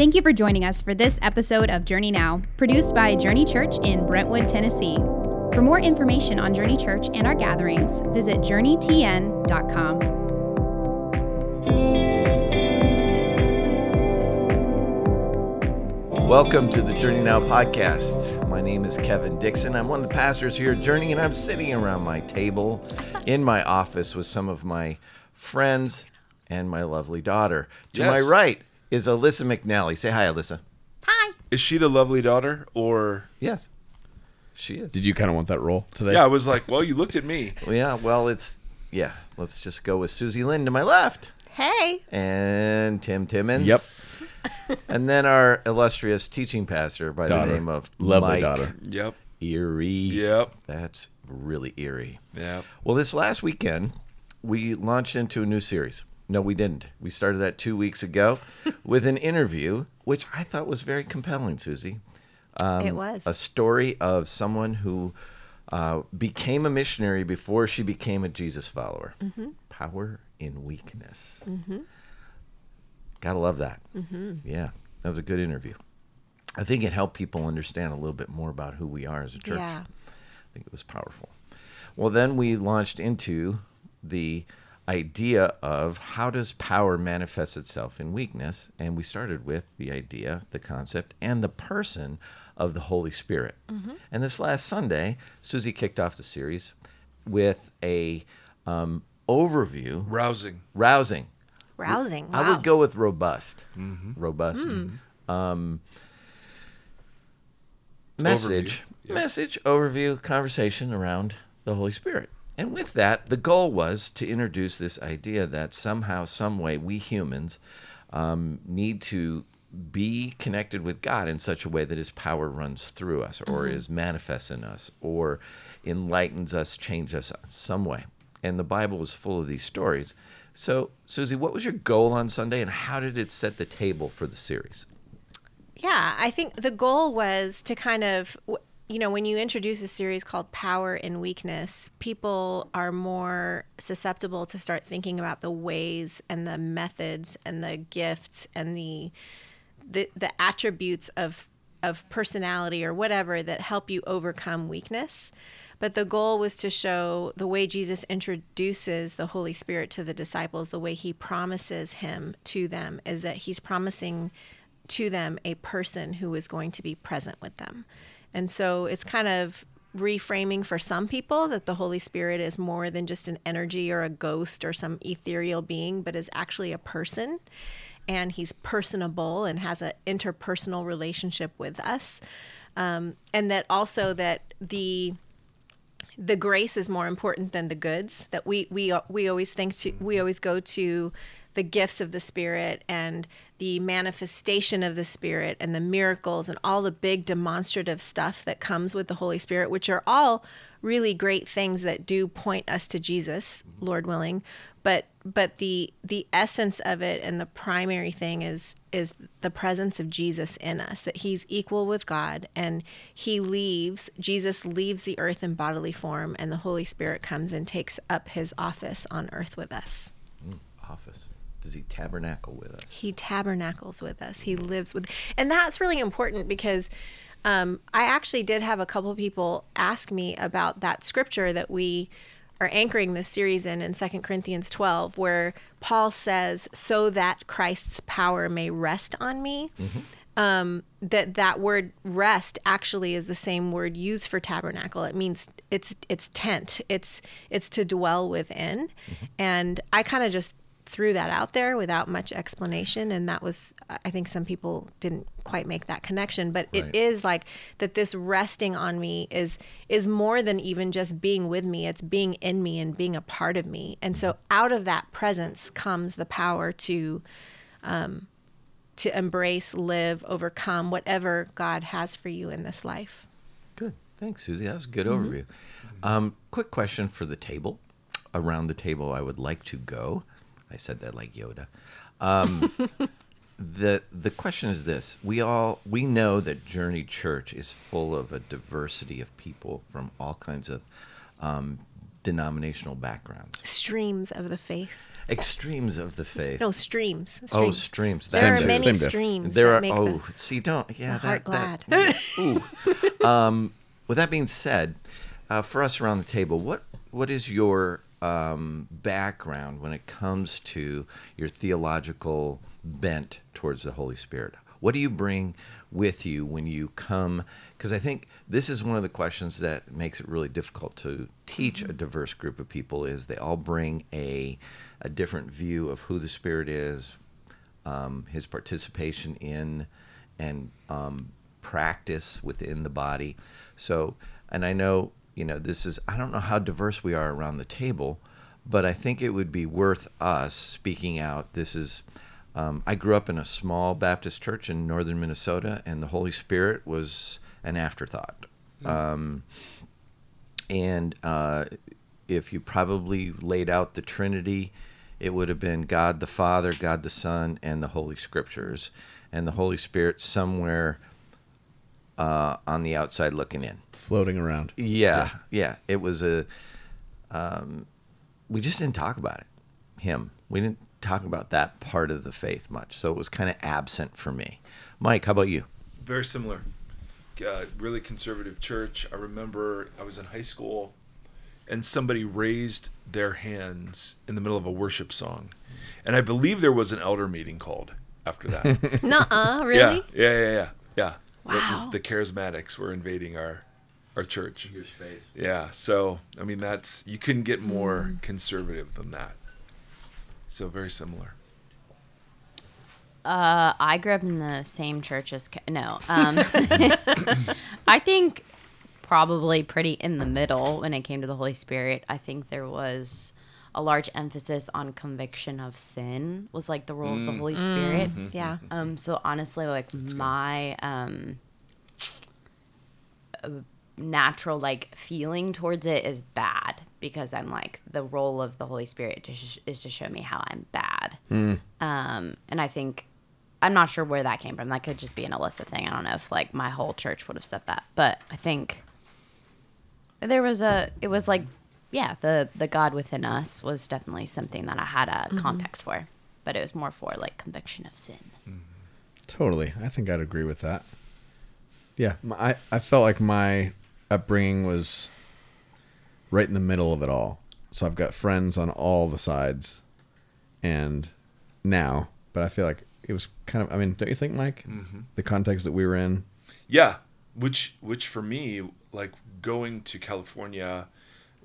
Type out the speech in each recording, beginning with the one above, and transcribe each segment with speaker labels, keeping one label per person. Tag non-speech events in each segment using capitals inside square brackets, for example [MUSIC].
Speaker 1: Thank you for joining us for this episode of Journey Now, produced by Journey Church in Brentwood, Tennessee. For more information on Journey Church and our gatherings, visit journeytn.com.
Speaker 2: Welcome to the Journey Now podcast. My name is Kevin Dixon. I'm one of the pastors here at Journey, and I'm sitting around my table in my office with some of my friends and my lovely daughter. To my right is Alyssa McNally. Say hi, Alyssa.
Speaker 1: Hi.
Speaker 3: Is she the lovely daughter or?
Speaker 2: Yes, she is.
Speaker 4: Did you kind of want that role today?
Speaker 3: Yeah, I was like, well, you looked at me.
Speaker 2: Well, yeah, well, it's, yeah, let's just go with Susie Lynn to my left.
Speaker 5: Hey.
Speaker 2: And Tim Timmons.
Speaker 4: Yep. [LAUGHS]
Speaker 2: and then our illustrious teaching pastor by
Speaker 4: Daughter.
Speaker 2: the name of
Speaker 4: Lovely
Speaker 2: Mike
Speaker 4: daughter.
Speaker 3: Yep.
Speaker 2: Eerie.
Speaker 3: Yep.
Speaker 2: That's really eerie.
Speaker 3: Yep.
Speaker 2: Well, this last weekend, we launched into a new series. No, we didn't. We started that two weeks ago [LAUGHS] with an interview, which I thought was very compelling, Susie. Um,
Speaker 5: it was.
Speaker 2: A story of someone who uh, became a missionary before she became a Jesus follower.
Speaker 5: Mm-hmm.
Speaker 2: Power in weakness. Gotta love that.
Speaker 5: Mm-hmm.
Speaker 2: Yeah, that was a good interview. I think it helped people understand a little bit more about who we are as a church.
Speaker 5: Yeah.
Speaker 2: I think it was powerful. Well, then we launched into the idea of how does power manifest itself in weakness, and we started with the idea, the concept, and the person of the Holy Spirit. And this last Sunday, Susie kicked off the series with a um, overview,
Speaker 3: Rousing.
Speaker 2: rousing.
Speaker 5: Rousing.
Speaker 2: I
Speaker 5: Wow.
Speaker 2: would go with robust. Robust.
Speaker 5: Hmm.
Speaker 2: Um, message,
Speaker 3: Overview, yeah.
Speaker 2: message, overview, conversation around the Holy Spirit. And with that, the goal was to introduce this idea that somehow, some way, we humans um, need to be connected with God in such a way that His power runs through us, or is manifest in us, or enlightens us, changes us some way. And the Bible is full of these stories. So, Susie, what was your goal on Sunday, and how did it set the table for the series?
Speaker 5: Yeah, I think the goal was to kind of, you know, when you introduce a series called Power and Weakness, people are more susceptible to start thinking about the ways and the methods and the gifts and the the, the attributes of of personality or whatever that help you overcome weakness. But the goal was to show the way Jesus introduces the Holy Spirit to the disciples, the way he promises him to them, is that he's promising to them a person who is going to be present with them. And so it's kind of reframing for some people that the Holy Spirit is more than just an energy or a ghost or some ethereal being, but is actually a person. And he's personable and has an interpersonal relationship with us. Um, and that also that the the grace is more important than the goods that we we we always think to we always go to the gifts of the spirit and the manifestation of the spirit and the miracles and all the big demonstrative stuff that comes with the holy spirit which are all really great things that do point us to Jesus lord willing but but the the essence of it and the primary thing is is the presence of Jesus in us that he's equal with God and he leaves Jesus leaves the earth in bodily form and the holy spirit comes and takes up his office on earth with us mm,
Speaker 2: Office. Does he tabernacle with us?
Speaker 5: he tabernacles with us he lives with and that's really important because um, i actually did have a couple people ask me about that scripture that we are anchoring this series in in 2 corinthians 12 where paul says so that christ's power may rest on me um, that that word rest actually is the same word used for tabernacle. It means it's it's tent. It's it's to dwell within, and I kind of just threw that out there without much explanation, and that was I think some people didn't quite make that connection, but
Speaker 2: Right.
Speaker 5: it is like that. This resting on me is is more than even just being with me. It's being in me and being a part of me, and so out of that presence comes the power to um to embrace, live, overcome whatever God has for you in this life.
Speaker 2: Good. Thanks, Susie. That was a good overview. Um, quick question for the table. Around the table, I would like to go. I said that like Yoda. Um, [LAUGHS] the the question is this: We all we know that Journey Church is full of a diversity of people from all kinds of um, denominational backgrounds.
Speaker 5: Streams of the faith.
Speaker 2: Extremes of the faith.
Speaker 5: No, streams. streams.
Speaker 2: Oh, streams.
Speaker 5: There are many
Speaker 4: Same
Speaker 5: streams
Speaker 2: There
Speaker 5: that
Speaker 2: are.
Speaker 5: make
Speaker 2: Oh,
Speaker 5: the,
Speaker 2: see, don't. Yeah,
Speaker 5: the heart
Speaker 2: that,
Speaker 5: glad.
Speaker 2: that- ooh. [LAUGHS] um, with that being said, uh, for us around the table, what what is your um, background when it comes to your theological bent towards the Holy Spirit? What do you bring with you when you come? Because I think this is one of the questions that makes it really difficult to teach a diverse group of people. Is they all bring a a different view of who the Spirit is, um, his participation in and um, practice within the body. So, and I know, you know, this is, I don't know how diverse we are around the table, but I think it would be worth us speaking out. This is, um, I grew up in a small Baptist church in northern Minnesota, and the Holy Spirit was an afterthought. Um, and uh, if you probably laid out the Trinity, it would have been God the Father, God the Son, and the Holy Scriptures, and the Holy Spirit somewhere uh, on the outside looking in.
Speaker 4: floating around.
Speaker 2: Yeah, yeah. It was a. Um, we just didn't talk about it. Him. We didn't talk about that part of the faith much, so it was kind of absent for me. Mike, how about you?
Speaker 3: Very similar. Uh, really conservative church. I remember I was in high school and somebody raised their hands in the middle of a worship song. And I believe there was an elder meeting called after that. [LAUGHS]
Speaker 5: Nuh-uh, really?
Speaker 3: Yeah, yeah, yeah, yeah. yeah. It was the charismatics were invading our our church.
Speaker 2: Your space.
Speaker 3: Yeah, so I mean that's you couldn't get more conservative than that. So very similar.
Speaker 6: Uh, I grew up in the same church as no. Um, [LAUGHS] I think probably pretty in the middle when it came to the Holy Spirit. I think there was a large emphasis on conviction of sin was like the role of the Holy Spirit.
Speaker 5: Yeah.
Speaker 6: Um, so honestly, like my um, uh, natural like feeling towards it is bad because I'm like the role of the Holy Spirit to sh- is to show me how I'm bad. Um, and I think I'm not sure where that came from. That could just be an Alyssa thing. I don't know if like my whole church would have said that, but I think there was a. It was like, yeah, the the God within us was definitely something that I had a mm-hmm. context for, but it was more for like conviction of sin. Mm-hmm.
Speaker 4: Totally. I think I'd agree with that. Yeah, my, I, I felt like my upbringing was right in the middle of it all. So I've got friends on all the sides and now, but I feel like it was kind of, I mean, don't you think, Mike? Mm-hmm. The context that we were in.
Speaker 3: Yeah, which which for me, like going to California,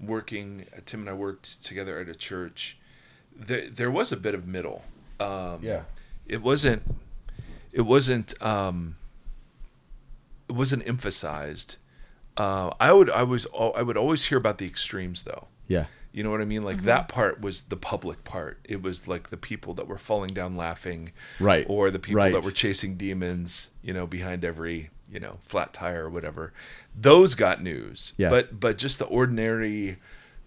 Speaker 3: working. Tim and I worked together at a church. There there was a bit of middle. Um, yeah it wasn't. It wasn't. Um, it wasn't emphasized. Uh, I would. I was. I would always hear about the extremes, though.
Speaker 4: Yeah.
Speaker 3: You know what I mean? Like that part was the public part. It was like the people that were falling down laughing,
Speaker 4: Right.
Speaker 3: Or the people
Speaker 4: Right.
Speaker 3: that were chasing demons, you know, behind every you know flat tire or whatever. Those got news.
Speaker 4: Yeah.
Speaker 3: But but just the ordinary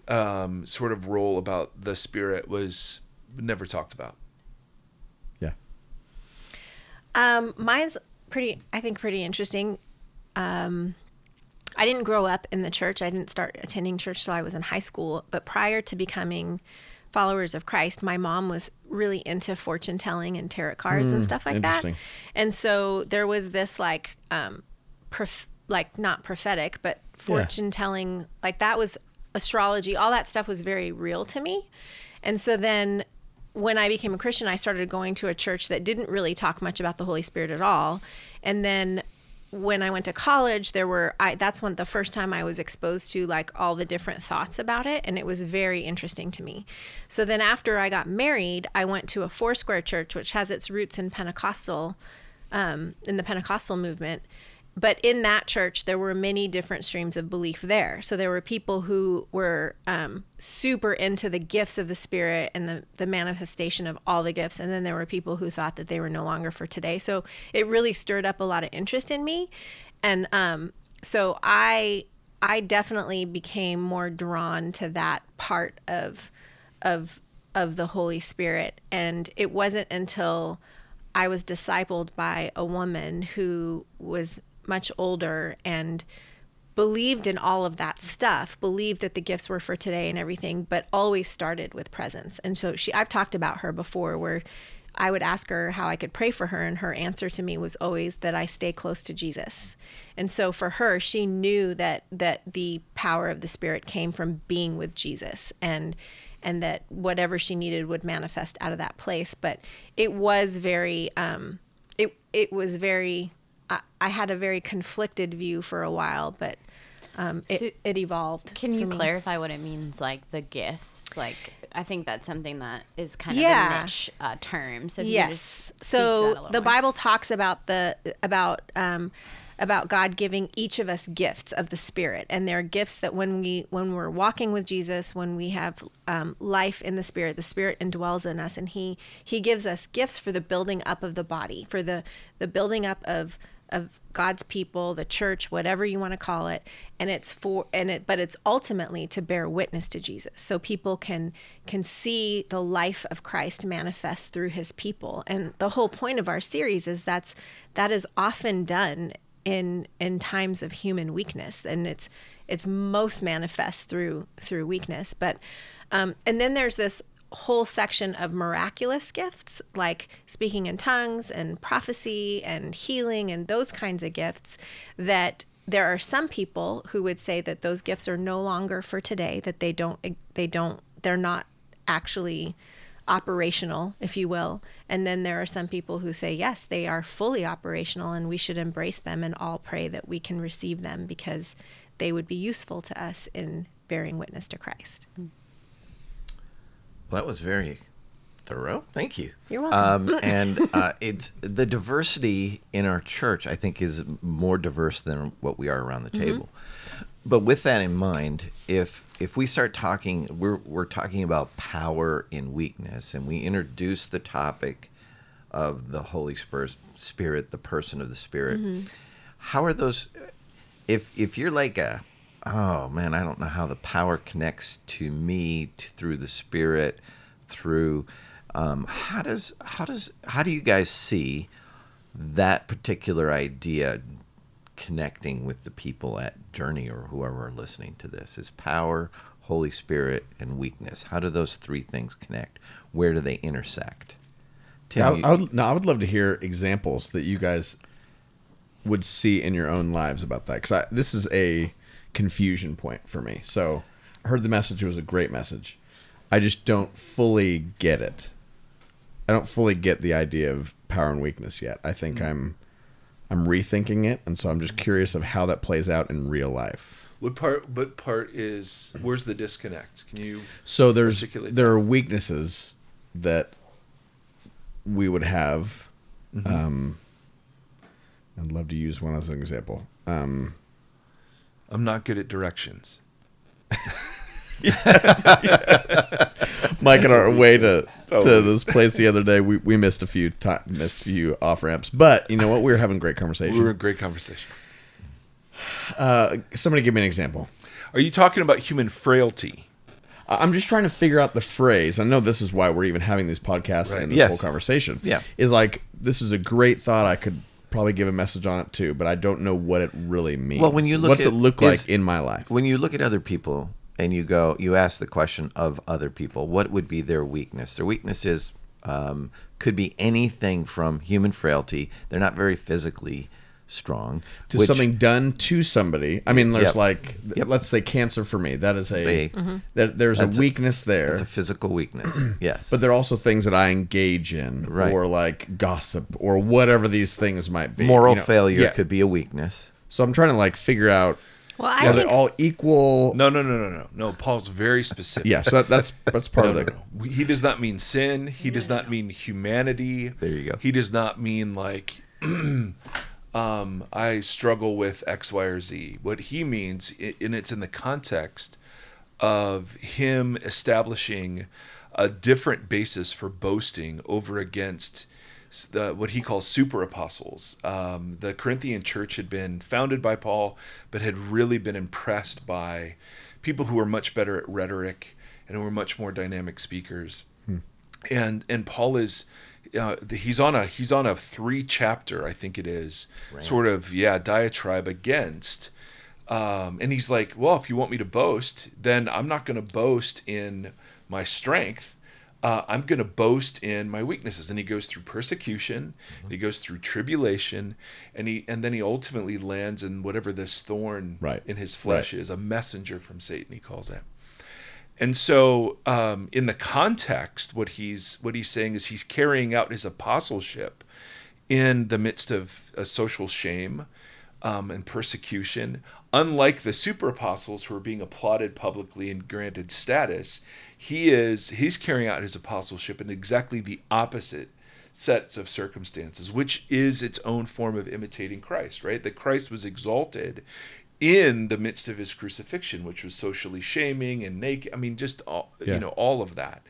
Speaker 3: um, sort of role about the spirit was never talked about.
Speaker 4: Yeah.
Speaker 5: Um, mine's pretty, I think, pretty interesting. Um, I didn't grow up in the church. I didn't start attending church till I was in high school. But prior to becoming followers of Christ, my mom was really into fortune telling and tarot cards and stuff like that. And so there was this like, um, prof- like not prophetic, but fortune telling, like that was astrology. All that stuff was very real to me. And so then when I became a Christian, I started going to a church that didn't really talk much about the Holy Spirit at all. And then when I went to college, there were I that's when the first time I was exposed to like all the different thoughts about it and it was very interesting to me. So then after I got married, I went to a Foursquare church which has its roots in Pentecostal um, in the Pentecostal movement. But in that church, there were many different streams of belief there. So there were people who were um, super into the gifts of the Spirit and the, the manifestation of all the gifts. And then there were people who thought that they were no longer for today. So it really stirred up a lot of interest in me. And um, so I I definitely became more drawn to that part of of of the Holy Spirit. And it wasn't until I was discipled by a woman who was much older and believed in all of that stuff, believed that the gifts were for today and everything, but always started with presence. And so she I've talked about her before where I would ask her how I could pray for her and her answer to me was always that I stay close to Jesus. And so for her, she knew that that the power of the spirit came from being with Jesus and and that whatever she needed would manifest out of that place, but it was very um it it was very I, I had a very conflicted view for a while, but um, it,
Speaker 6: So-
Speaker 5: it evolved.
Speaker 6: Can you
Speaker 5: me.
Speaker 6: clarify what it means, like the gifts? Like, I think that's something that is kind
Speaker 5: Yeah.
Speaker 6: of a niche uh, term. So if you could just
Speaker 5: yes
Speaker 6: speak to that a
Speaker 5: so the
Speaker 6: more.
Speaker 5: bible talks about the about um about god giving each of us gifts of the spirit and they're gifts that when we when we're walking with jesus when we have um, life in the spirit the spirit indwells in us and he he gives us gifts for the building up of the body for the the building up of of God's people, the church, whatever you want to call it, and it's for and it but it's ultimately to bear witness to Jesus. So people can can see the life of Christ manifest through his people. And the whole point of our series is that's that is often done in in times of human weakness and it's it's most manifest through through weakness. But um and then there's this whole section of miraculous gifts like speaking in tongues and prophecy and healing and those kinds of gifts that there are some people who would say that those gifts are no longer for today that they don't they don't they're not actually operational if you will and then there are some people who say yes they are fully operational and we should embrace them and all pray that we can receive them because they would be useful to us in bearing witness to Christ. Hmm.
Speaker 2: Well, that was very thorough. Thank you.
Speaker 5: You're welcome.
Speaker 2: Um, [LAUGHS] and uh, it's the diversity in our church. I think is more diverse than what we are around the table. But with that in mind, if if we start talking, we're we're talking about power in weakness, and we introduce the topic of the Holy Spirit, Spirit, the person of the Spirit. How are those? If if you're like a, oh man, I don't know how the power connects to me t- through the Spirit, through. Um, how does how does how do you guys see that particular idea connecting with the people at Journey or whoever are listening to this? Is power, Holy Spirit, and weakness? How do those three things connect? Where do they intersect? Tim,
Speaker 4: Yeah, I,
Speaker 2: you-
Speaker 4: I would, no, I would love to hear examples that you guys would see in your own lives about that because this is a confusion point for me. So I heard the message; it was a great message. I just don't fully get it. I don't fully get the idea of power and weakness yet. I think I'm I'm rethinking it, and so I'm just curious of how that plays out in real life.
Speaker 3: What part? What part is? Where's the disconnect? Can you?
Speaker 4: So there's there are weaknesses that we would have.
Speaker 3: Mm-hmm.
Speaker 4: Um, I'd love to use one as an example. Um,
Speaker 3: I'm not good at directions. [LAUGHS]
Speaker 4: Mike and our way to to this place the other day, we, we missed a few ti missed a few off ramps, but you know what? We were having a great conversation.
Speaker 3: We were in great conversation.
Speaker 4: uh, somebody give me an example.
Speaker 3: Are you talking about human frailty?
Speaker 4: I- I'm just trying to figure out the phrase. I know this is why we're even having these podcasts
Speaker 3: Right.
Speaker 4: and this
Speaker 2: Yes.
Speaker 4: whole conversation.
Speaker 2: Yeah.
Speaker 4: is like this is a great thought. I could probably give a message on it too, but I don't know what it really means.
Speaker 2: Well, when you look
Speaker 4: what's
Speaker 2: at-
Speaker 4: it look
Speaker 2: is-
Speaker 4: like in my life?
Speaker 2: when you look at other people and you go, you ask the question of other people, what would be their weakness? Their weakness is um, could be anything from human frailty. They're not very physically strong.
Speaker 4: to
Speaker 2: which-
Speaker 4: something done to somebody. I mean, there's
Speaker 2: Yep.
Speaker 4: like,
Speaker 2: Yep.
Speaker 4: let's say cancer for me. That is a
Speaker 2: They-
Speaker 4: that mm-hmm. there's a
Speaker 2: That's a-
Speaker 4: weakness there.
Speaker 2: That's a physical weakness. [CLEARS THROAT] yes,
Speaker 4: but there are also things that I engage in,
Speaker 2: Right.
Speaker 4: or like gossip, or whatever these things might be.
Speaker 2: moral
Speaker 4: you know?
Speaker 2: failure
Speaker 4: Yeah.
Speaker 2: could be a weakness.
Speaker 4: So I'm trying to like figure out
Speaker 5: Well,
Speaker 4: are
Speaker 5: I
Speaker 4: they
Speaker 5: think
Speaker 4: all equal?
Speaker 3: No, no, no, no, no, no. Paul's very specific.
Speaker 4: Yeah, so that, that's that's part
Speaker 3: No,
Speaker 4: of
Speaker 3: no,
Speaker 4: the.
Speaker 3: no. He does not mean sin. He does not mean humanity.
Speaker 2: There you go.
Speaker 3: He does not mean like, [CLEARS THROAT] um, I struggle with X, Y, or Z. What he means, and it's in the context of him establishing a different basis for boasting over against the, what he calls super apostles. Um, the Corinthian church had been founded by Paul, but had really been impressed by people who were much better at rhetoric and who were much more dynamic speakers. And and Paul is. Uh, he's on a he's on a three chapter I think it is sort of yeah diatribe against Um, and he's like, well, if you want me to boast, then I'm not going to boast in my strength. Uh, I'm going to boast in my weaknesses. And he goes through persecution, mm-hmm. he goes through tribulation, and he and then he ultimately lands in whatever this thorn
Speaker 4: right.
Speaker 3: in his flesh right. is, a messenger from Satan. He calls it. And so, um, in the context, what he's what he's saying is he's carrying out his apostleship in the midst of a social shame um, and persecution. Unlike the super apostles who are being applauded publicly and granted status, he is he's carrying out his apostleship in exactly the opposite sets of circumstances, which is its own form of imitating Christ, right? That Christ was exalted in the midst of his crucifixion, which was socially shaming and naked. I mean, just all, yeah. you know, all of that.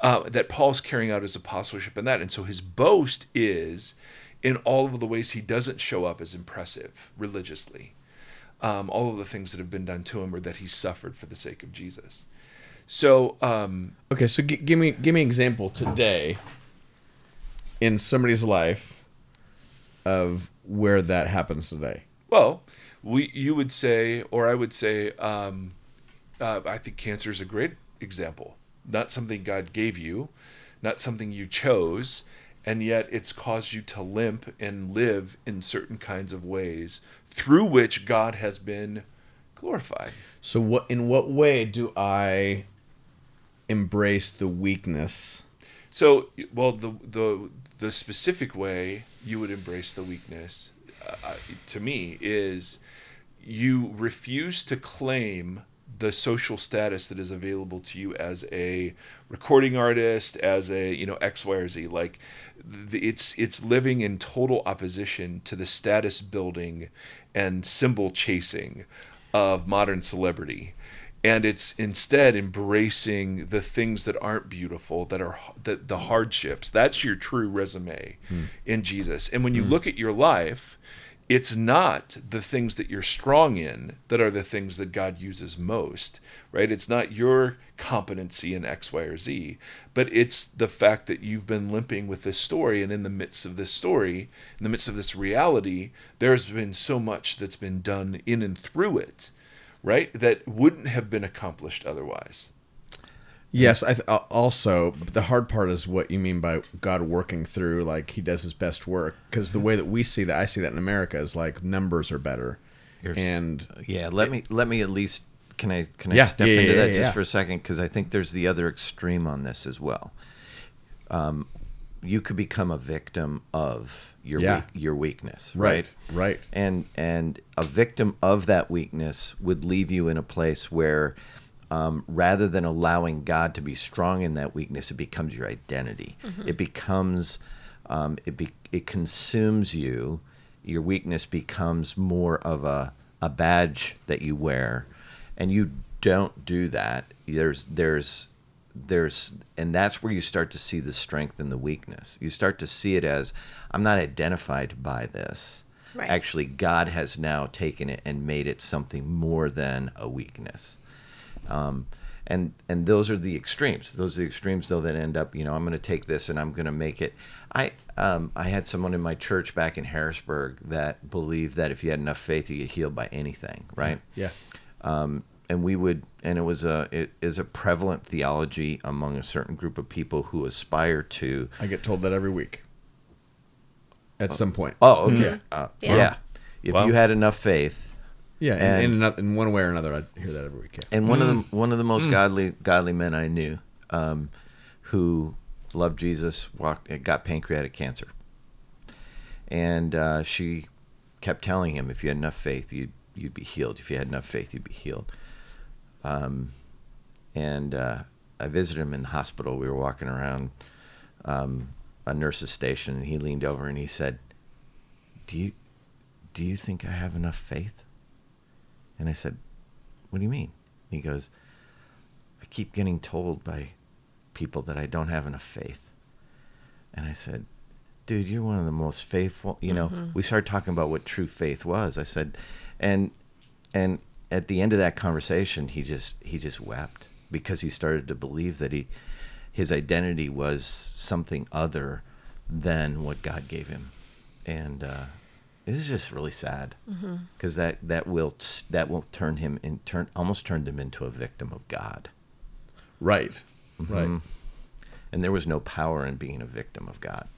Speaker 3: Uh, that Paul's carrying out his apostleship in that, and so his boast is in all of the ways he doesn't show up as impressive religiously. Um, all of the things that have been done to him or that he suffered for the sake of Jesus. So um,
Speaker 4: okay, so g- give me give me an example today in somebody's life of where that happens today.
Speaker 3: Well, we you would say, or I would say, um, uh, I think cancer is a great example. Not something God gave you, not something you chose, and yet it's caused you to limp and live in certain kinds of ways through which God has been glorified.
Speaker 4: So what in what way do I embrace the weakness.
Speaker 3: So, well, the the the specific way you would embrace the weakness, uh, to me, is you refuse to claim the social status that is available to you as a recording artist, as a you know X, Y, or Z. Like, the, it's it's living in total opposition to the status building and symbol chasing of modern celebrity and it's instead embracing the things that aren't beautiful that are the, the hardships that's your true resume mm. in jesus and when you mm. look at your life it's not the things that you're strong in that are the things that god uses most right it's not your competency in x y or z but it's the fact that you've been limping with this story and in the midst of this story in the midst of this reality there's been so much that's been done in and through it right? That wouldn't have been accomplished otherwise.
Speaker 4: Yes, I th- uh, also the hard part is what you mean by God working through like he does his best work because the way that we see that I see that in America is like numbers are better. Here's, and
Speaker 2: yeah, let it, me let me at least can I can I yeah, step yeah, into yeah, that just for a second because I think there's the other extreme on this as well. Um, you could become a victim of your yeah. weak, your weakness, right?
Speaker 4: right? Right.
Speaker 2: And and a victim of that weakness would leave you in a place where um, rather than allowing God to be strong in that weakness, it becomes your identity. Mm-hmm. It becomes um, it be, it consumes you. Your weakness becomes more of a a badge that you wear, and you don't do that. There's there's there's and that's where you start to see the strength and the weakness. You start to see it as I'm not identified by this. Right. Actually, God has now taken it and made it something more than a weakness. Um, and and those are the extremes. Those are the extremes, though, that end up. You know, I'm going to take this and I'm going to make it. I um, I had someone in my church back in Harrisburg that believed that if you had enough faith, you get healed by anything. Right?
Speaker 4: Yeah.
Speaker 2: Um, and we would and it was a it is a prevalent theology among a certain group of people who aspire to
Speaker 4: I get told that every week at some point.
Speaker 2: Oh, okay. Mm-hmm. Uh, yeah. yeah. If well, you had enough faith.
Speaker 4: Yeah, and, in, in, in, one way or another, I'd hear that every week. Yeah.
Speaker 2: And one mm. of the one of the most mm. godly godly men I knew, um, who loved Jesus, walked got pancreatic cancer, and uh, she kept telling him, if you had enough faith, you'd you'd be healed. If you had enough faith, you'd be healed. Um, and uh, I visited him in the hospital. We were walking around um, a nurse's station, and he leaned over and he said, "Do you do you think I have enough faith?" And I said, "What do you mean?" He goes, "I keep getting told by people that I don't have enough faith." And I said, "Dude, you're one of the most faithful." You know, mm-hmm. we started talking about what true faith was. I said, and and at the end of that conversation, he just he just wept because he started to believe that he his identity was something other than what God gave him, and uh, is just really sad mm-hmm. because that that will that will turn him in turn almost turned him into a victim of God,
Speaker 4: Right. Mm-hmm. Right.
Speaker 2: and there was no power in being a victim of God,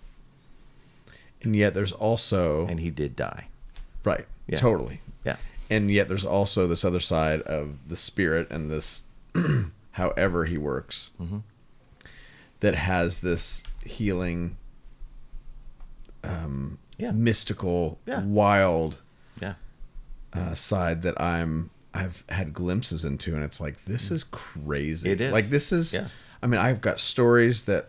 Speaker 4: And yet there's also
Speaker 2: and he did die.
Speaker 4: right.
Speaker 2: Yeah.
Speaker 4: Totally.
Speaker 2: Yeah,
Speaker 4: And yet there's also this other side of the spirit and this [CLEARS THROAT] however he works mm-hmm. that has this healing um
Speaker 2: Yeah.
Speaker 4: mystical
Speaker 2: Yeah.
Speaker 4: wild
Speaker 2: yeah,
Speaker 4: uh, side that I'm I've had glimpses into, and it's like this is crazy.
Speaker 2: It is.
Speaker 4: like this is.
Speaker 2: Yeah.
Speaker 4: I mean, I've got stories that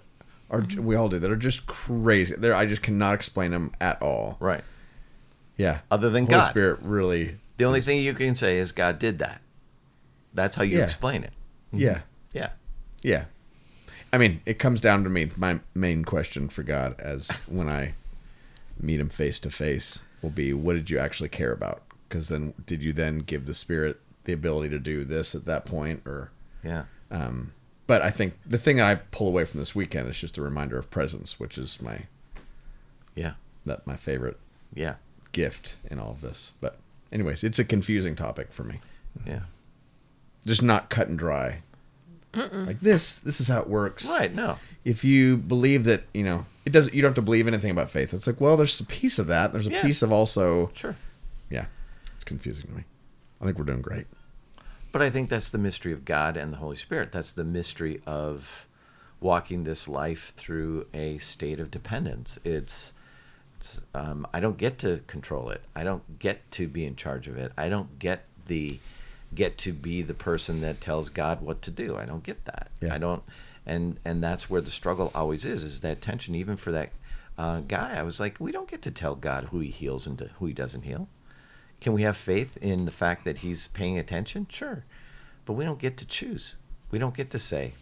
Speaker 4: are we all do that are just crazy. There, I just cannot explain them at all.
Speaker 2: right.
Speaker 4: Yeah.
Speaker 2: Other than
Speaker 4: Holy
Speaker 2: God.
Speaker 4: Spirit really.
Speaker 2: The only thing you can say is God did that. That's how you
Speaker 4: Yeah.
Speaker 2: explain it.
Speaker 4: Yeah.
Speaker 2: Yeah,
Speaker 4: Yeah. I mean, it comes down to me. My main question for God, as when I meet Him face to face, will be, "What did you actually care about?" Because then, did you then give the Spirit the ability to do this at that point, or?
Speaker 2: yeah,
Speaker 4: Um, but I think the thing I pull away from this weekend is just a reminder of presence, which is my
Speaker 2: yeah,
Speaker 4: that my favorite
Speaker 2: yeah,
Speaker 4: gift in all of this. But anyways, it's a confusing topic for me.
Speaker 2: yeah.
Speaker 4: Just not cut and dry. Like this, this is how it works.
Speaker 2: Right. No.
Speaker 4: If you believe that, you know, it doesn't. You don't have to believe anything about faith. It's like, well, there's a piece of that. There's a
Speaker 2: Yeah.
Speaker 4: piece of also.
Speaker 2: Sure.
Speaker 4: Yeah, it's confusing to me. I think we're doing great.
Speaker 2: But I think that's the mystery of God and the Holy Spirit. That's the mystery of walking this life through a state of dependence. It's, it's um, I don't get to control it. I don't get to be in charge of it. I don't get the get to be the person that tells God what to do. I don't get that.
Speaker 4: Yeah.
Speaker 2: I don't, and and that's where the struggle always is. Is that tension even for that uh, guy? I was like, we don't get to tell God who He heals and who He doesn't heal. Can we have faith in the fact that he's paying attention? Sure. But we don't get to choose. We don't get to say,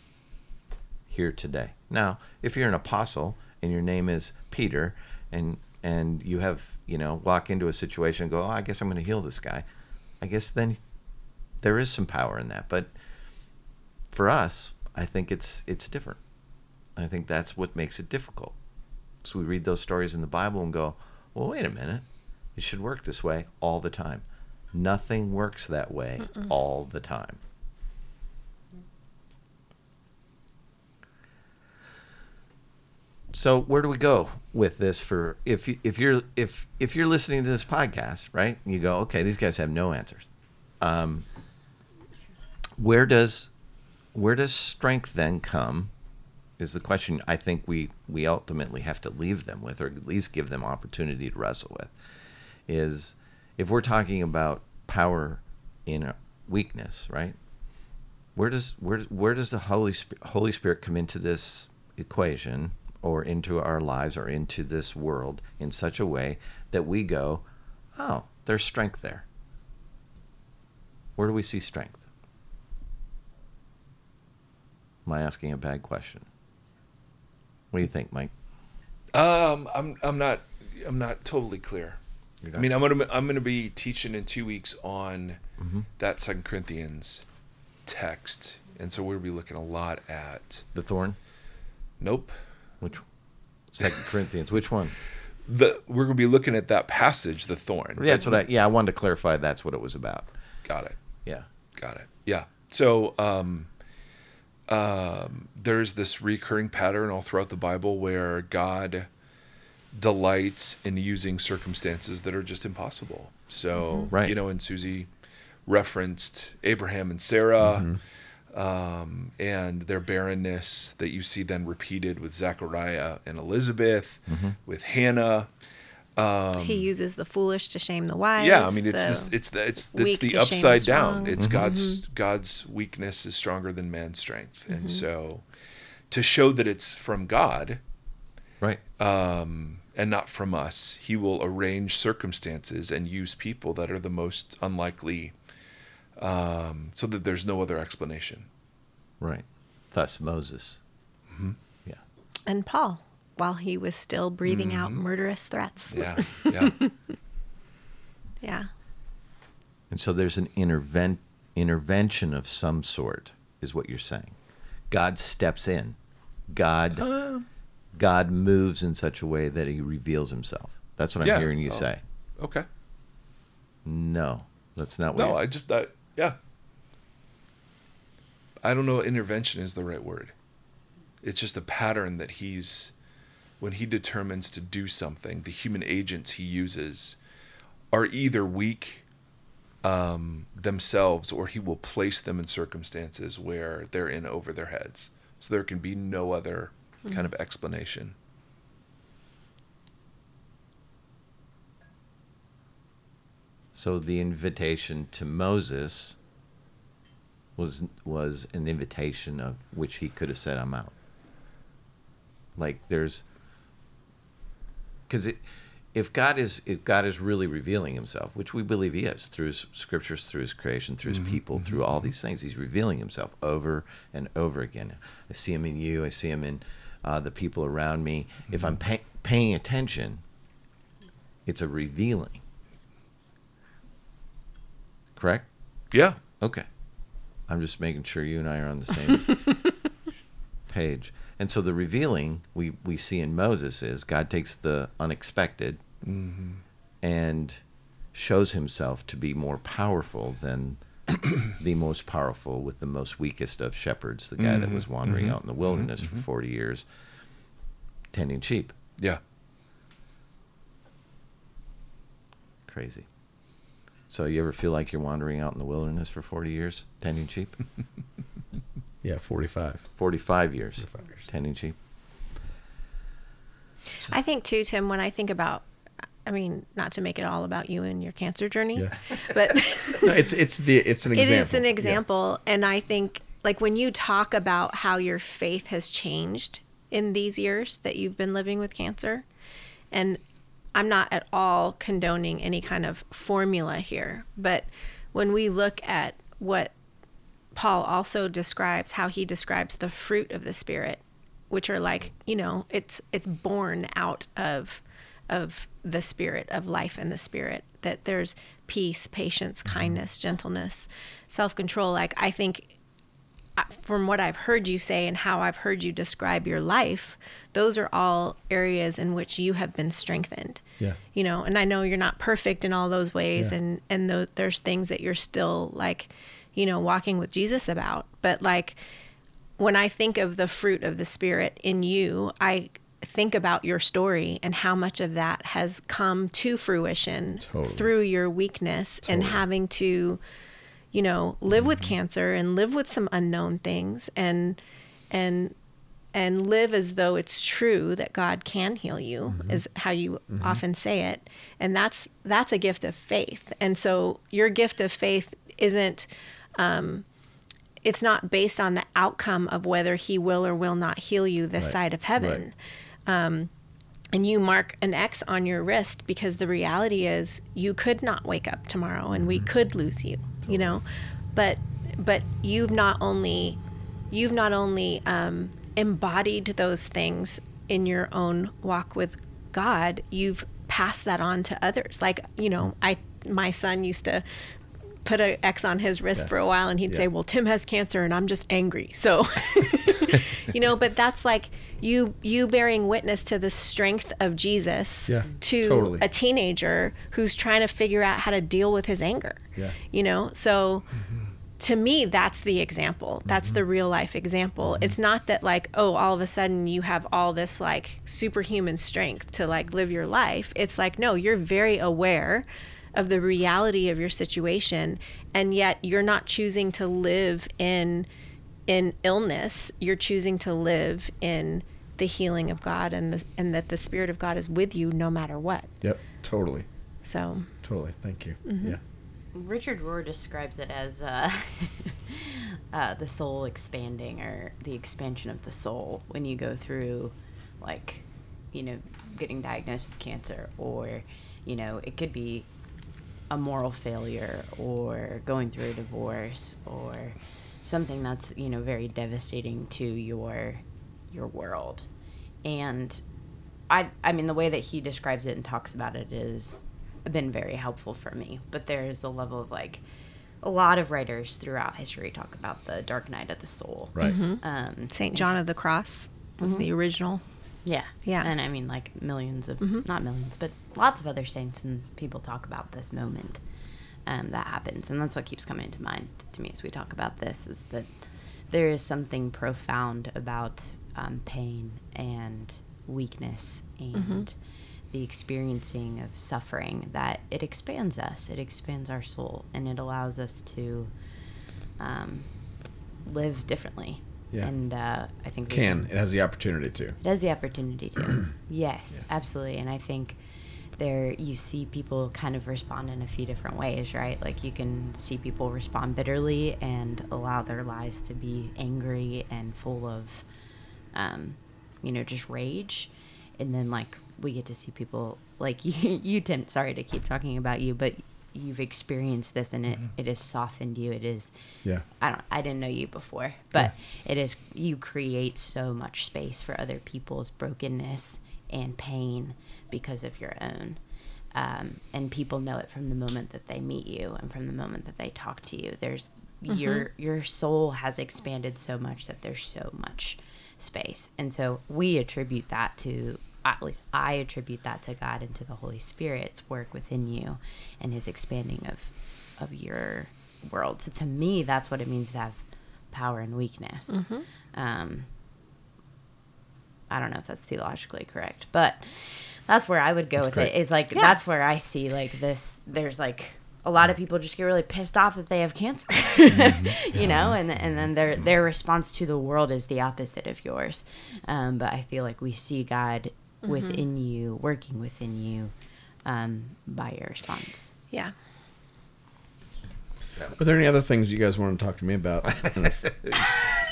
Speaker 2: here today. Now, if you're an apostle and your name is Peter and and you have, you know, walk into a situation and go, oh, I guess I'm going to heal this guy. I guess then there is some power in that. But for us, I think it's it's different. I think that's what makes it difficult. So we read those stories in the Bible and go, well, wait a minute. It should work this way all the time. Nothing works that way all the time. So where do we go with this for if you, if you're if if you're listening to this podcast, right? You go, okay, these guys have no answers. Um, where does where does strength then come? Is the question I think we we ultimately have to leave them with, or at least give them opportunity to wrestle with. Is if we're talking about power in weakness, right? Where does where where does the Holy Spirit, Holy Spirit come into this equation, or into our lives, or into this world in such a way that we go, oh, there's strength there. Where do we see strength? Am I asking a bad question? What do you think, Mike?
Speaker 3: Um, I'm I'm not I'm not totally clear. I mean, I'm gonna I'm gonna be teaching in two weeks on
Speaker 2: Mm-hmm.
Speaker 3: that Second Corinthians text, and so we'll be looking a lot at.
Speaker 2: The thorn?
Speaker 3: Nope.
Speaker 2: Which Second Corinthians? Which one?
Speaker 3: The we're gonna be looking at that passage, the thorn.
Speaker 2: Yeah, that's what I. Yeah, I wanted to clarify. That's what it was about.
Speaker 3: Got it.
Speaker 2: Yeah.
Speaker 3: Got it. Yeah. So um, um, there's this recurring pattern all throughout the Bible where God delights in using circumstances that are just impossible. So,
Speaker 2: Right.
Speaker 3: you know, and Susie referenced Abraham and Sarah
Speaker 2: Mm-hmm.
Speaker 3: um, and their barrenness that you see then repeated with Zechariah and Elizabeth,
Speaker 2: Mm-hmm.
Speaker 3: with Hannah.
Speaker 5: He uses the foolish to shame the wise.
Speaker 3: Um, Yeah, I mean it's
Speaker 5: the
Speaker 3: this, it's the it's it's the
Speaker 5: to shame the
Speaker 3: upside down.
Speaker 5: strong.
Speaker 3: It's
Speaker 2: Mm-hmm.
Speaker 3: God's God's weakness is stronger than man's strength, and so to show that it's from God
Speaker 2: Right.
Speaker 3: um, and not from us, He will arrange circumstances and use people that are the most unlikely, um, so that there's no other explanation.
Speaker 2: Right. Thus Moses.
Speaker 3: Mm-hmm.
Speaker 2: Yeah.
Speaker 5: and Paul, while he was still breathing out
Speaker 3: Mm-hmm.
Speaker 5: murderous threats.
Speaker 3: Yeah, [LAUGHS] yeah,
Speaker 5: Yeah.
Speaker 2: And so there's an interven- intervention of some sort, is what you're saying. God steps in. God,
Speaker 3: Uh.
Speaker 2: God moves in such a way that He reveals Himself. That's what I'm
Speaker 3: Yeah.
Speaker 2: hearing you
Speaker 3: Oh.
Speaker 2: say.
Speaker 3: Okay.
Speaker 2: No, that's not what.
Speaker 3: No,
Speaker 2: you-
Speaker 3: I just that yeah. I don't know. Intervention is the right word. It's just a pattern that he's when he determines to do something. The human agents he uses are either weak um, themselves, or he will place them in circumstances where they're in over their heads. So there can be no other kind of explanation.
Speaker 2: So the invitation to Moses was was an invitation of which he could have said, "I'm out." Like there's because if God is if God is really revealing Himself, which we believe He is through His scriptures, through His creation, through His mm-hmm. people, through all mm-hmm. these things, He's revealing Himself over and over again. I see Him in you. I see Him in uh, the people around me. If I'm mm-hmm. pay- paying attention, it's a revealing. Correct?
Speaker 3: Yeah.
Speaker 2: Okay. I'm just making sure you and I are on the [LAUGHS] same page. And so the revealing we, we see in Moses is God takes the unexpected mm-hmm. and shows himself to be more powerful than [COUGHS] the most powerful with the most weakest of shepherds, the guy that mm-hmm. was wandering mm-hmm. out in the wilderness for 40 years tending sheep.
Speaker 3: Yeah.
Speaker 2: Crazy. So you ever feel like you're wandering out in the wilderness for 40 years tending sheep? [LAUGHS]
Speaker 4: Yeah, 45.
Speaker 2: 45 years,
Speaker 4: 45 years.
Speaker 2: tending sheep.
Speaker 5: I think too, Tim, when I think about, I mean, not to make it all about you and your cancer journey,
Speaker 4: Yeah.
Speaker 5: but [LAUGHS]
Speaker 4: No, it's it's the it's an [LAUGHS]
Speaker 5: it
Speaker 4: example.
Speaker 5: is an
Speaker 4: Yeah.
Speaker 5: example. And I think, like, when you talk about how your faith has changed in these years that you've been living with cancer, and I'm not at all condoning any kind of formula here, but when we look at what Paul also describes, how he describes the fruit of the Spirit, which are like, you know, it's it's born out of of the spirit of life and the spirit that there's peace patience kindness gentleness self-control like i think uh, from what i've heard you say and how i've heard you describe your life those are all areas in which you have been strengthened
Speaker 4: Yeah.
Speaker 5: you know and i know you're not perfect in all those ways
Speaker 4: Yeah.
Speaker 5: and and tho- there's things that you're still like you know walking with jesus about. But like when I think of the fruit of the Spirit in you, I think about your story and how much of that has come to fruition
Speaker 4: Totally.
Speaker 5: through your weakness and having to, you know, live with cancer and live with some unknown things and and and live as though it's true that God can heal you mm-hmm. is how you mm-hmm. often say it. And that's that's a gift of faith. And so your gift of faith isn't it's not based on the outcome of whether he will or will not heal you this
Speaker 4: Right,
Speaker 5: side of heaven. Um, and you mark an X on your wrist because the reality is you could not wake up tomorrow and we could lose you, you know. But but you've not only you've not only um, embodied those things in your own walk with God, you've passed that on to others. Like you know, I my son used to put an X on his wrist
Speaker 4: Yeah.
Speaker 5: for a while and he'd
Speaker 4: Yeah.
Speaker 5: say, Well, Tim has cancer and I'm just angry. So [LAUGHS] [LAUGHS] you know, but that's like you you bearing witness to the strength of Jesus
Speaker 4: Yeah,
Speaker 5: to
Speaker 4: totally.
Speaker 5: a teenager who's trying to figure out how to deal with his anger.
Speaker 4: Yeah.
Speaker 5: You know, so mm-hmm. to me that's the example. That's the mm-hmm. real life example. Mm-hmm. It's not that like, oh, all of a sudden you have all this like superhuman strength to like live your life. It's like, no, you're very aware of the reality of your situation and yet you're not choosing to live in in illness you're choosing to live in the healing of god and the, and that the spirit of god is with you no matter what
Speaker 4: Yep. Totally.
Speaker 5: so
Speaker 4: Totally. Thank you.
Speaker 5: Mm-hmm.
Speaker 4: Yeah.
Speaker 6: Richard Rohr describes it as uh, [LAUGHS] uh, the soul expanding or the expansion of the soul when you go through, like, you know, getting diagnosed with cancer, or, you know, it could be a moral failure, or going through a divorce, or something that's, you know, very devastating to your your world. And I I mean the way that he describes it and talks about it is been very helpful for me. But there's a level of like a lot of writers throughout history talk about the dark night of the soul.
Speaker 4: Right.
Speaker 5: Mm-hmm.
Speaker 6: Um,
Speaker 5: saint john of the cross was the original
Speaker 6: Yeah.
Speaker 5: Yeah.
Speaker 6: And I mean, like millions of, not millions, but lots of other saints and people talk about this moment um, that happens. And that's what keeps coming to mind to me as we talk about this is that there is something profound about um, pain and weakness and the experiencing of suffering that it expands us, it expands our soul, and it allows us to um, live differently.
Speaker 4: Yeah.
Speaker 6: And uh, I think we
Speaker 4: Can it has the opportunity to?
Speaker 6: it has the opportunity to. [CLEARS THROAT] yes, absolutely. And I think there you see people kind of respond in a few different ways, right? Like you can see people respond bitterly and allow their lives to be angry and full of, um, you know, just rage. And then like we get to see people like [LAUGHS] you, you Tim. Sorry to keep talking about you, but you've experienced this and it, it has softened you. It is
Speaker 4: Yeah.
Speaker 6: I don't I didn't know you before, but it is you create so much space for other people's brokenness and pain because of your own. Um, and people know it from the moment that they meet you and from the moment that they talk to you. There's your your soul has expanded so much that there's so much space. And so we attribute that to at least I attribute that to God and to the Holy Spirit's work within you and his expanding of of your world. So to me, that's what it means to have power and weakness. Um, I don't know if that's theologically correct, but that's where I would go with
Speaker 4: great.
Speaker 6: It's like that's where I see like this. There's like a lot of people just get really pissed off that they have cancer, [LAUGHS] you know, and and then their their response to the world is the opposite of yours. Um, but I feel like we see God within you, working within you, um, by your response.
Speaker 5: Yeah.
Speaker 4: Are there any other things you guys want to talk to me about? [LAUGHS]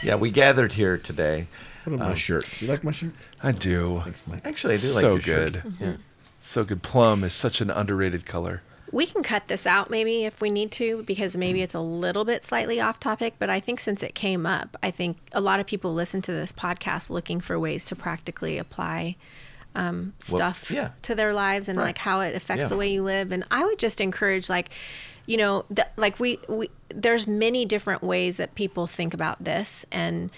Speaker 2: Yeah, we gathered here today.
Speaker 4: About uh, my shirt? Do you like my shirt?
Speaker 3: I do.
Speaker 2: Actually, I do like
Speaker 3: so
Speaker 2: your shirt.
Speaker 3: good. Mm-hmm.
Speaker 2: Yeah.
Speaker 3: So good. Plum is such an underrated color.
Speaker 5: We can cut this out maybe if we need to because maybe mm. it's a little bit slightly off topic, but I think since it came up, I think a lot of people listen to this podcast looking for ways to practically apply um,
Speaker 2: Well,
Speaker 5: stuff
Speaker 2: yeah.
Speaker 5: to their lives and
Speaker 2: Right.
Speaker 5: like how it affects
Speaker 2: Yeah.
Speaker 5: the way you live. And I would just encourage like, you know, th- like we, we there's many different ways that people think about this and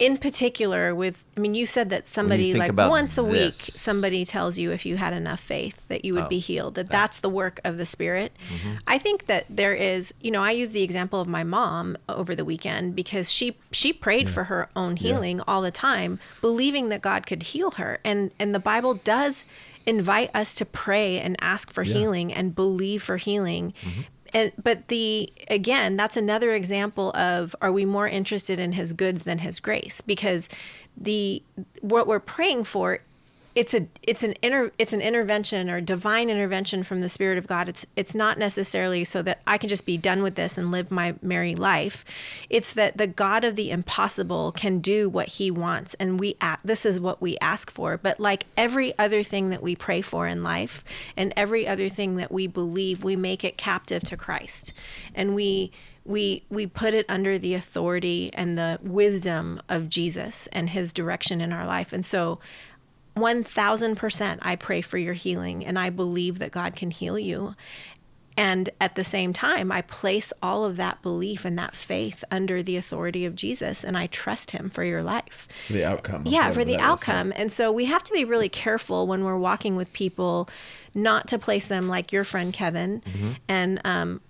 Speaker 5: in particular with i mean you said that somebody like once a week somebody tells you if you had enough faith that you would
Speaker 2: Oh,
Speaker 5: be healed that that's the work of the spirit.
Speaker 2: Mm-hmm.
Speaker 5: i think that there is you know i use the example of my mom over the weekend because she she prayed for her own healing all the time believing that god could heal her. And and the bible does invite us to pray and ask for healing and believe for healing and but the again that's another example of are we more interested in his goods than his grace? Because the what we're praying for it's a it's an inter it's an intervention or divine intervention from the spirit of god. It's it's not necessarily so that i can just be done with this and live my merry life. It's that the god of the impossible can do what he wants and we this is what we ask for. But like every other thing that we pray for in life and every other thing that we believe we make it captive to christ. And we we we put it under the authority and the wisdom of Jesus and his direction in our life. And so 1000% I pray for your healing and I believe that God can heal you. And at the same time, I place all of that belief and that faith under the authority of Jesus and I trust him for your life
Speaker 4: For the outcome.
Speaker 5: yeah for the
Speaker 4: is.
Speaker 5: outcome and so we have to be really careful when we're walking with people not to place them like your friend kevin and um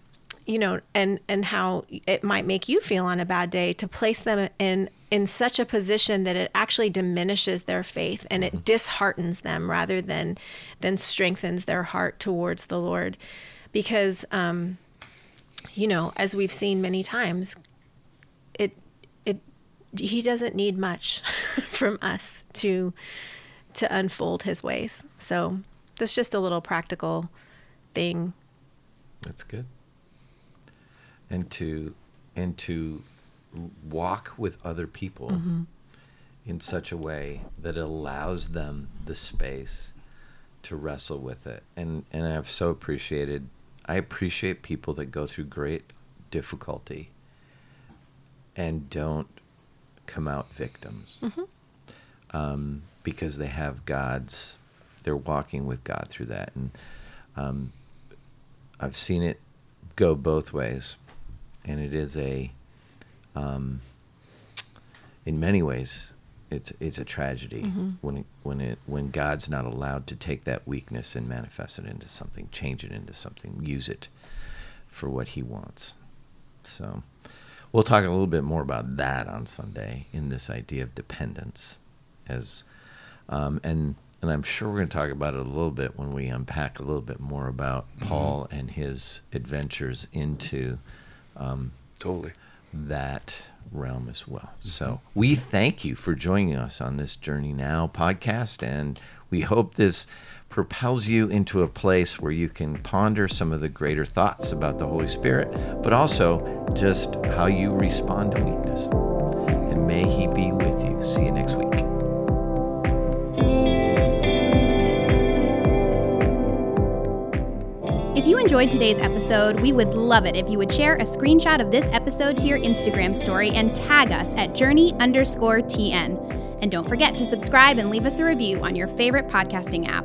Speaker 5: you know and and how it might make you feel on a bad day to place them in in such a position that it actually diminishes their faith and it disheartens them rather than than strengthens their heart towards the lord. Because um you know as we've seen many times it it he doesn't need much [LAUGHS] from us to to unfold his ways. So that's just a little practical thing.
Speaker 2: That's good. And to and to walk with other people in such a way that it allows them the space to wrestle with it. And and I've so appreciated I appreciate people that go through great difficulty and don't come out victims. Um, because they have God's they're walking with God through that and um, I've seen it go both ways, and it is a, um, in many ways, it's it's a tragedy mm-hmm. when it, when it when God's not allowed to take that weakness and manifest it into something, change it into something, use it for what He wants. So, we'll talk a little bit more about that on Sunday in this idea of dependence, as um, and and I'm sure we're going to talk about it a little bit when we unpack a little bit more about mm-hmm. Paul and his adventures into um,
Speaker 3: totally
Speaker 2: that realm as well. Mm-hmm. So we thank you for joining us on this Journey Now podcast, and we hope this propels you into a place where you can ponder some of the greater thoughts about the Holy Spirit, but also just how you respond to weakness. And may He be with you. See you next week.
Speaker 1: If you enjoyed today's episode, we would love it if you would share a screenshot of this episode to your Instagram story and tag us at journey underscore TN. And don't forget to subscribe and leave us a review on your favorite podcasting app.